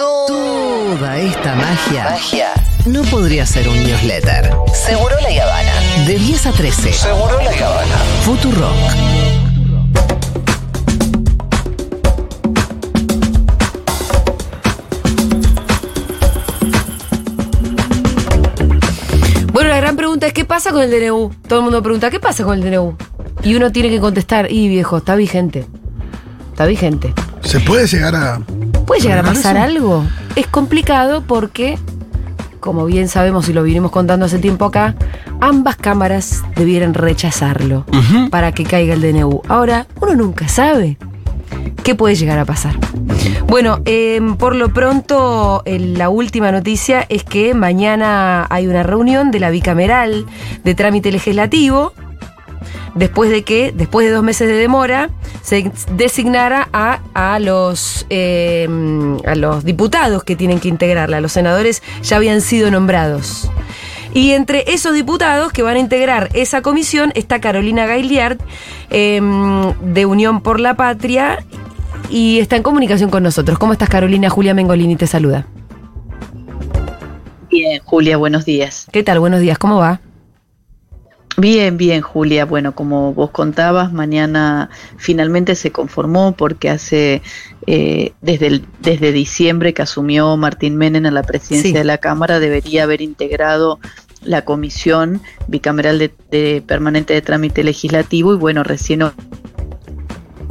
Toda esta magia, no podría ser un newsletter. Seguro la Habana. De 10 a 13. Seguro la Habana. Futurock. Bueno, la gran pregunta es: ¿qué pasa con el DNU? Todo el mundo pregunta: ¿qué pasa con el DNU? Y uno tiene que contestar: y viejo, está vigente. Está vigente. ¿Se puede llegar a.? ¿Puede llegar a ¿Arreglar pasar algo? Es complicado porque, como bien sabemos y lo vinimos contando hace tiempo acá, ambas cámaras debieran rechazarlo para que caiga el DNU. Ahora, uno nunca sabe qué puede llegar a pasar. Bueno, eh, por lo pronto, eh, la última noticia es que mañana hay una reunión de la bicameral de trámite legislativo después de que, después de dos meses de demora, se designara a, a los, eh, a los diputados que tienen que integrarla. Los senadores ya habían sido nombrados. Y entre esos diputados que van a integrar esa comisión está Carolina Gailiard, eh, de Unión por la Patria, y está en comunicación con nosotros. ¿Cómo estás, Carolina? Julia Mengolini te saluda. Bien, Julia, buenos días. ¿Qué tal? Buenos días, ¿cómo va? Bien, bien, Julia. Bueno, como vos contabas, mañana finalmente se conformó porque hace eh, desde, el- desde diciembre que asumió Martín Menem a la presidencia Sí. de la Cámara, debería haber integrado la comisión bicameral de, de permanente de trámite legislativo y bueno, recién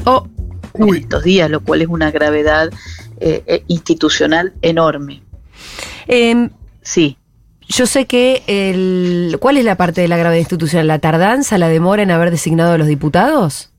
Oh, en estos días, lo cual es una gravedad eh, eh, institucional enorme. em, Sí. Yo sé que el. ¿Cuál es la parte de la gravedad institucional? ¿La tardanza, la demora en haber designado a los diputados?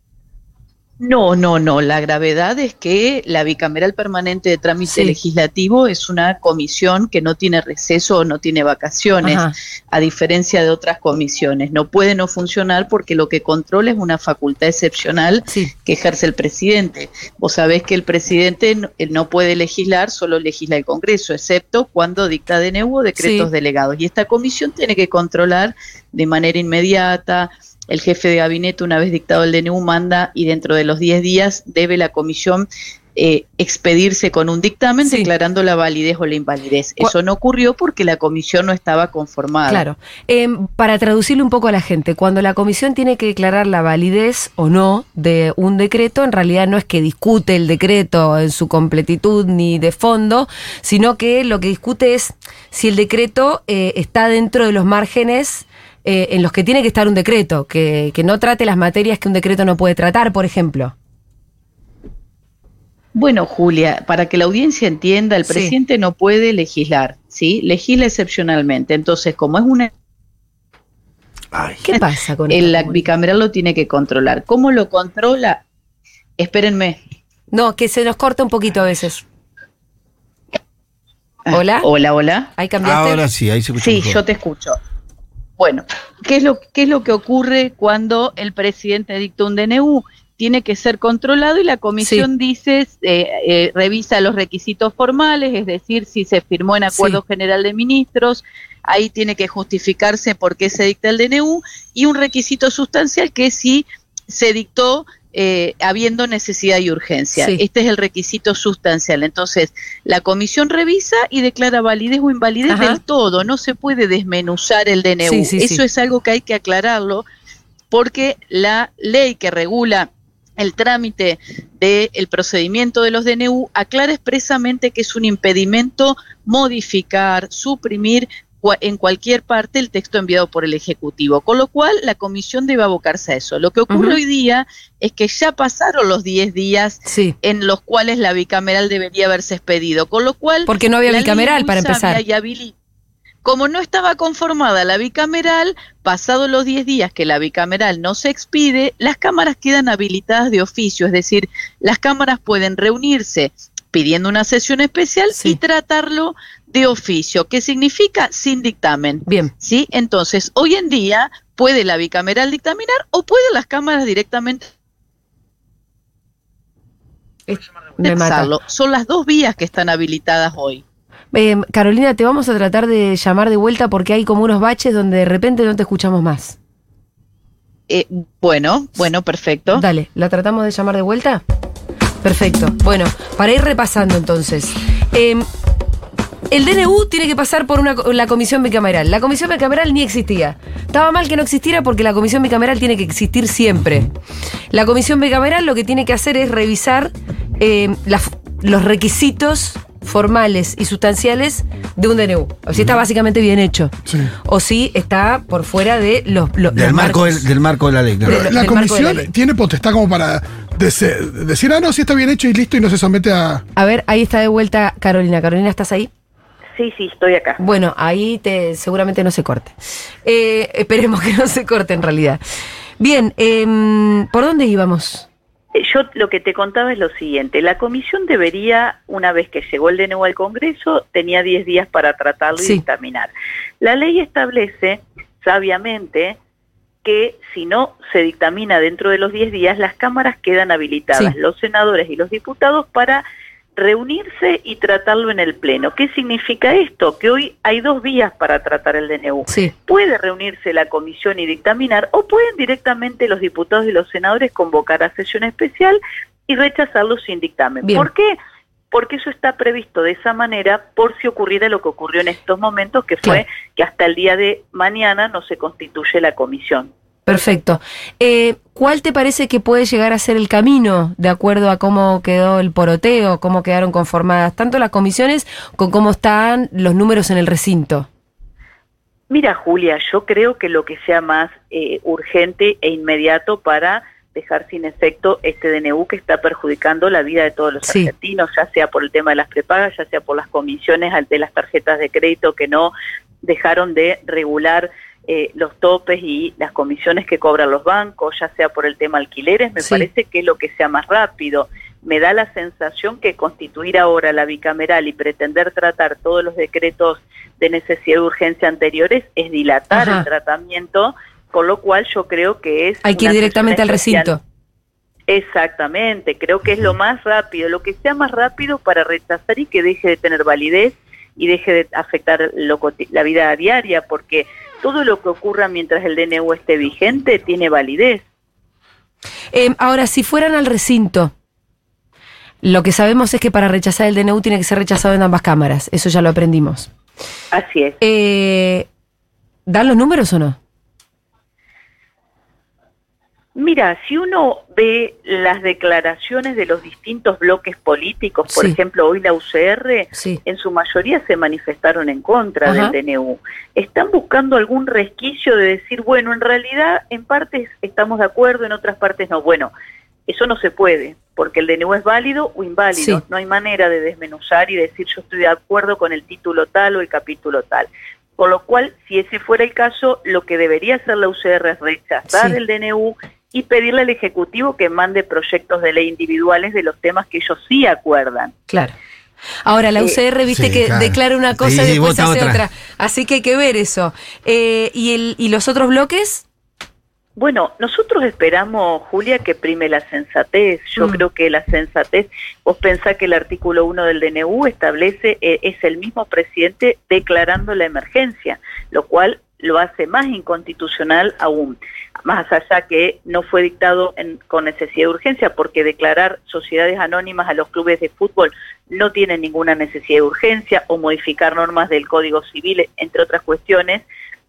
No, no, no. La gravedad es que la bicameral permanente de trámite Sí. legislativo es una comisión que no tiene receso o no tiene vacaciones, Ajá. a diferencia de otras comisiones. No puede no funcionar porque lo que controla es una facultad excepcional Sí. que ejerce el presidente. Vos sabés que el presidente no, puede legislar, solo legisla el Congreso, excepto cuando dicta DNU o decretos Sí. delegados. Y esta comisión tiene que controlar de manera inmediata. El jefe de gabinete, una vez dictado el DNU, manda y dentro de los 10 días debe la comisión eh, expedirse con un dictamen Sí. declarando la validez o la invalidez. Eso no ocurrió porque la comisión no estaba conformada. Claro. Em, para traducirle un poco a la gente, cuando la comisión tiene que declarar la validez o no de un decreto, en realidad no es que discute el decreto en su completitud ni de fondo, sino que lo que discute es si el decreto eh, está dentro de los márgenes eh, en los que tiene que estar un decreto, que, que no trate las materias que un decreto no puede tratar, por ejemplo. Bueno, Julia, para que la audiencia entienda, el Sí. presidente no puede legislar, ¿sí? Legisla excepcionalmente. Entonces, como es una Ay. ¿Qué pasa con el la bicameral lo tiene que controlar. ¿Cómo lo controla? Espérenme. No, que se nos corta un poquito a veces. Hola. Ah, Hola, hola. ¿Ahí cambiaste? Ahora sí, ahí se escucha Sí, mejor. yo te escucho. Bueno, ¿qué es, lo, ¿qué es lo que ocurre cuando el presidente dicta un DNU? Tiene que ser controlado y la comisión dice, eh, eh, revisa los requisitos formales, es decir, si se firmó en acuerdo Sí. general de ministros, ahí tiene que justificarse por qué se dicta el DNU, y un requisito sustancial que es si se dictó eh, habiendo necesidad y urgencia. Sí. Este es el requisito sustancial. Entonces, la comisión revisa y declara validez o invalidez Ajá. del todo. No se puede desmenuzar el DNU. Sí, sí, Eso es algo que hay que aclararlo porque la ley que regula el trámite del procedimiento de los DNU aclara expresamente que es un impedimento modificar, suprimir en cualquier parte el texto enviado por el Ejecutivo, con lo cual la comisión debe abocarse a eso. Lo que ocurre hoy día es que ya pasaron los 10 días Sí. en los cuales la bicameral debería haberse expedido, con lo cual Porque no había bicameral para empezar. Como no estaba conformada la bicameral, pasados los 10 días que la bicameral no se expide, las cámaras quedan habilitadas de oficio, es decir, las cámaras pueden reunirse pidiendo una sesión especial Sí. y tratarlo de oficio, que significa sin dictamen. Bien. ¿Sí? Entonces, hoy en día puede la bicameral dictaminar o pueden las cámaras directamente Me. Son las dos vías que están habilitadas hoy. Eh, Carolina, te vamos a tratar de llamar de vuelta porque hay como unos baches donde de repente no te escuchamos más. Eh, bueno, bueno, perfecto. Dale, ¿la tratamos de llamar de vuelta? Perfecto. Bueno, para ir repasando entonces. Eh, el DNU tiene que pasar por una, la comisión bicameral. La comisión bicameral ni existía. Estaba mal que no existiera porque la comisión bicameral tiene que existir siempre. La comisión bicameral lo que tiene que hacer es revisar eh, los requisitos formales y sustanciales de un DNU. O si está básicamente bien hecho. Sí. O si está por fuera de los, los- Del los marco marcos. del, del marco de la ley. claro. La comisión ley. tiene potestad como para decir, ah, no, si está bien hecho y listo y no se somete a. A ver, ahí está de vuelta Carolina. Carolina, ¿estás ahí? Sí, sí, estoy acá. Bueno, ahí te, seguramente no se corte. Eh, esperemos que no se corte en realidad. Bien, em, ¿por dónde íbamos? Eh, Yo lo que te contaba es lo siguiente. La comisión debería, una vez que llegó el DNU al Congreso, tenía 10 días para tratarlo Sí. y dictaminar. La ley establece, sabiamente, que si no se dictamina dentro de los 10 días, las cámaras quedan habilitadas, Sí. los senadores y los diputados, para reunirse y tratarlo en el Pleno. ¿Qué significa esto? Que hoy hay dos vías para tratar el DNU. Sí. Puede reunirse la comisión y dictaminar, o pueden directamente los diputados y los senadores convocar a sesión especial y rechazarlo sin dictamen. Bien. ¿Por qué? Porque eso está previsto de esa manera por si ocurriera lo que ocurrió en estos momentos, que fue Claro. que hasta el día de mañana no se constituye la comisión. Perfecto. Eh, ¿Cuál te parece que puede llegar a ser el camino de acuerdo a cómo quedó el poroteo, cómo quedaron conformadas tanto las comisiones con cómo están los números en el recinto? Mira, Julia, yo creo que lo que sea más eh, urgente e inmediato para dejar sin efecto este DNU que está perjudicando la vida de todos los Sí. argentinos, ya sea por el tema de las prepagas, ya sea por las comisiones de las tarjetas de crédito que no dejaron de regular eh, los topes y las comisiones que cobran los bancos, ya sea por el tema alquileres, me Sí. parece que es lo que sea más rápido. Me da la sensación que constituir ahora la bicameral y pretender tratar todos los decretos de necesidad de urgencia anteriores es dilatar Ajá. el tratamiento, con lo cual yo creo que es... Hay que ir directamente al recinto. Exactamente, creo que es lo más rápido, lo que sea más rápido para rechazar y que deje de tener validez y deje de afectar lo la vida diaria, porque todo lo que ocurra mientras el DNU esté vigente tiene validez. Eh, ahora, si fueran al recinto, lo que sabemos es que para rechazar el DNU tiene que ser rechazado en ambas cámaras. Eso ya lo aprendimos. Así es. Eh, ¿Dan los números o no? Mira, si uno ve las declaraciones de los distintos bloques políticos, por Sí. ejemplo, hoy la UCR, Sí. en su mayoría se manifestaron en contra Ajá. del DNU. Están buscando algún resquicio de decir, bueno, en realidad en partes estamos de acuerdo, en otras partes no. Bueno, eso no se puede, porque el DNU es válido o inválido. Sí. No hay manera de desmenuzar y decir yo estoy de acuerdo con el título tal o el capítulo tal. Con lo cual, si ese fuera el caso, lo que debería hacer la UCR es rechazar el DNU y pedirle al Ejecutivo que mande proyectos de ley individuales de los temas que ellos sí acuerdan. Claro. Ahora, la Eh, UCR, viste sí, que claro. declara una cosa Sí, y después hace otra. otra. Así que hay que ver eso. Eh, ¿y, el, ¿Y los otros bloques? Bueno, nosotros esperamos, Julia, que prime la sensatez. Yo Mm. creo que la sensatez, vos pensás que el artículo 1 del DNU establece, eh, es el mismo presidente declarando la emergencia, lo cual lo hace más inconstitucional aún. Más allá que no fue dictado en- con necesidad de urgencia, porque declarar sociedades anónimas a los clubes de fútbol no tiene ninguna necesidad de urgencia, o modificar normas del Código Civil, entre otras cuestiones.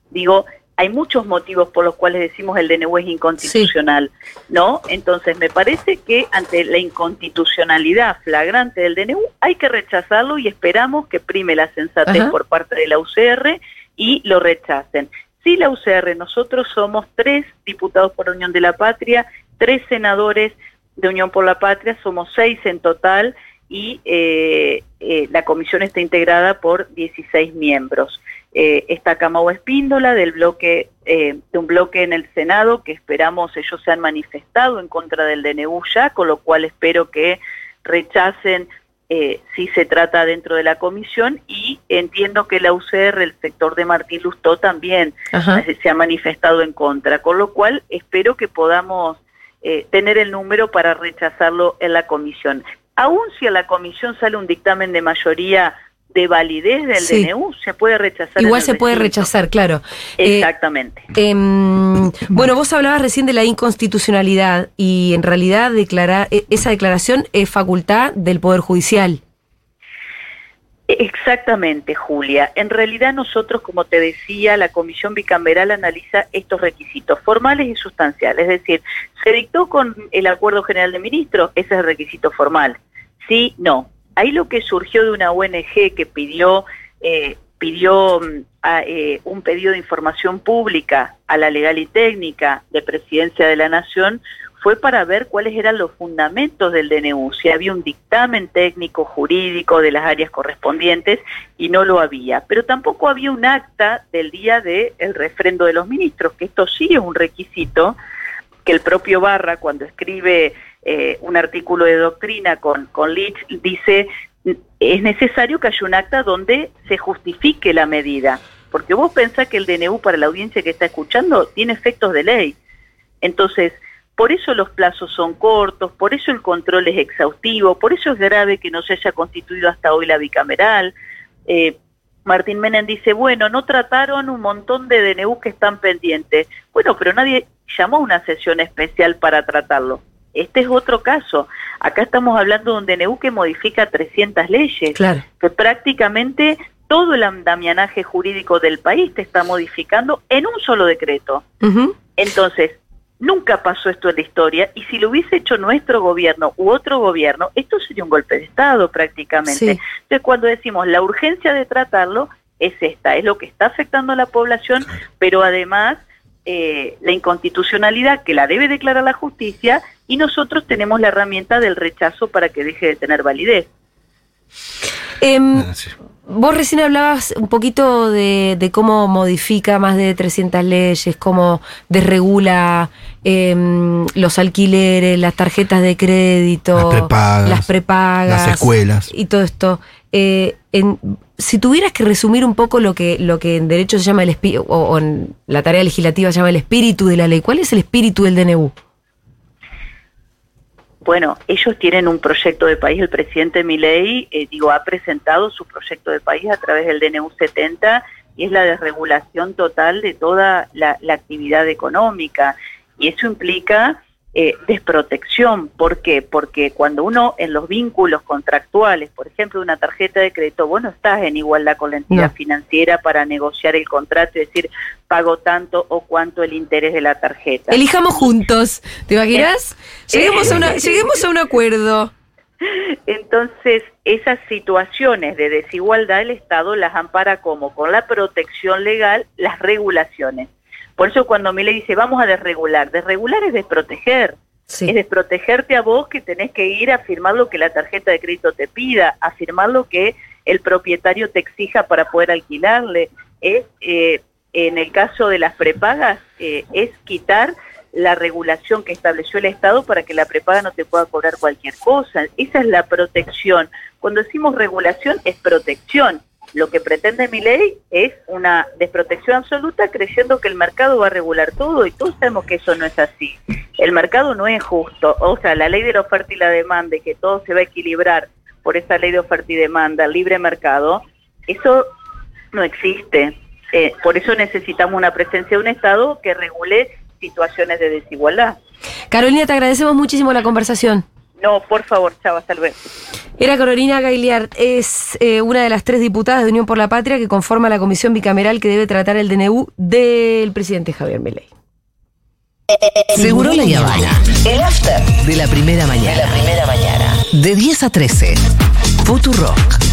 Digo, hay muchos motivos por los cuales decimos el DNU es inconstitucional, ¿no? Entonces, me parece que ante la inconstitucionalidad flagrante del DNU hay que rechazarlo y esperamos que prime la sensatez Ajá. por parte de la UCR y lo rechacen. Si la UCR, nosotros somos tres diputados por Unión de la Patria, tres senadores de Unión por la Patria, somos seis en total y eh, eh, la comisión está integrada por 16 miembros. Eh, está Camau Espíndola del bloque de un bloque en el Senado que esperamos ellos se han manifestado en contra del DNU ya, con lo cual espero que rechacen eh, si se trata dentro de la comisión y entiendo que la UCR, el sector de Martín Lustó también Ajá. se ha manifestado en contra, con lo cual espero que podamos eh, tener el número para rechazarlo en la comisión. Aún si a la comisión sale un dictamen de mayoría de validez del Sí. DNU, se puede rechazar. Igual se puede rechazar, claro. Eh, Exactamente. Em, bueno, vos hablabas recién de la inconstitucionalidad y en realidad declarar e- esa declaración es facultad del Poder Judicial. Exactamente, Julia. En realidad nosotros, como te decía, la Comisión Bicameral analiza estos requisitos formales y sustanciales. Es decir, se dictó con el Acuerdo General de Ministros, ese es el requisito formal. Sí, no. Ahí lo que surgió de una ONG que pidió, eh, pidió mm, eh, un pedido de información pública a la legal y técnica de Presidencia de la Nación fue para ver cuáles eran los fundamentos del DNU, si había un dictamen técnico, jurídico de las áreas correspondientes y no lo había. Pero tampoco había un acta del día del el refrendo de los ministros, que esto sí es un requisito que el propio Barra, cuando escribe eh, un artículo de doctrina con, con Leach, dice es necesario que haya un acta donde se justifique la medida. Porque vos pensás que el DNU para la audiencia que está escuchando tiene efectos de ley. Entonces, por eso los plazos son cortos, por eso el control es exhaustivo, por eso es grave que no se haya constituido hasta hoy la bicameral. Eh, Martín Menem dice, bueno, no trataron un montón de DNU que están pendientes. Bueno, pero nadie llamó a una sesión especial para tratarlo. Este es otro caso. Acá estamos hablando de un DNU que modifica 300 leyes, claro. que prácticamente todo el andamianaje jurídico del país te está modificando en un solo decreto. Entonces, Nunca pasó esto en la historia y si lo hubiese hecho nuestro gobierno u otro gobierno, esto sería un golpe de Estado prácticamente. Entonces cuando decimos la urgencia de tratarlo es esta, es lo que está afectando a la población, pero además eh, la inconstitucionalidad que la debe declarar la justicia y nosotros tenemos la herramienta del rechazo para que deje de tener validez. Em, ah, vos recién hablabas un poquito de, cómo modifica más de 300 leyes, cómo desregula em, los alquileres, las tarjetas de crédito, las prepagas, las, escuelas y todo esto. Eh, si tuvieras que resumir un poco lo que, lo que en derecho se llama el espíritu, o en la tarea legislativa se llama el espíritu de la ley, ¿cuál es el espíritu del DNU? Bueno, ellos tienen un proyecto de país, el presidente Milei, eh, digo, ha presentado su proyecto de país a través del DNU 70 y es la desregulación total de toda la actividad económica. Y eso implica eh, desprotección. ¿Por qué? Porque cuando uno en los vínculos contractuales, por ejemplo, una tarjeta de crédito, vos no estás en igualdad con la entidad financiera para negociar el contrato y decir pago tanto o cuánto el interés de la tarjeta. Elijamos juntos, ¿te imaginas? Eh, lleguemos, a una, lleguemos a un acuerdo. Entonces, esas situaciones de desigualdad el Estado las ampara como con la protección legal, las regulaciones. Por eso cuando me le dice, vamos a desregular, desregular es desproteger. Es desprotegerte a vos que tenés que ir a firmar lo que la tarjeta de crédito te pida, a firmar lo que el propietario te exija para poder alquilarle. Es, eh, en el caso de las prepagas, eh, es quitar la regulación que estableció el Estado para que la prepaga no te pueda cobrar cualquier cosa. Esa es la protección. Cuando decimos regulación es protección. Lo que pretende mi ley es una desprotección absoluta creyendo que el mercado va a regular todo y todos sabemos que eso no es así. El mercado no es justo, o sea, la ley de la oferta y la demanda y que todo se va a equilibrar por esa ley de oferta y demanda, libre mercado, eso no existe. Eh, por eso necesitamos una presencia de un Estado que regule situaciones de desigualdad. Carolina, te agradecemos muchísimo la conversación. No, por favor, chao, hasta luego. Era Carolina Gailiar, es eh, una de las tres diputadas de Unión por la Patria que conforma la comisión bicameral que debe tratar el DNU del presidente Javier Milei. Seguro la Habana. El after de la primera mañana. De la primera mañana. De 10 a 13. Futurock.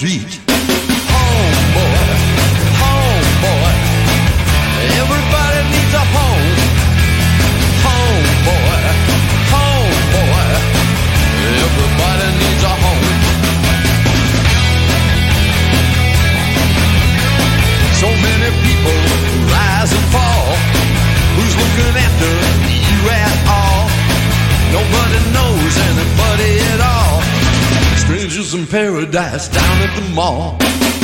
Street. Paradise down at the mall.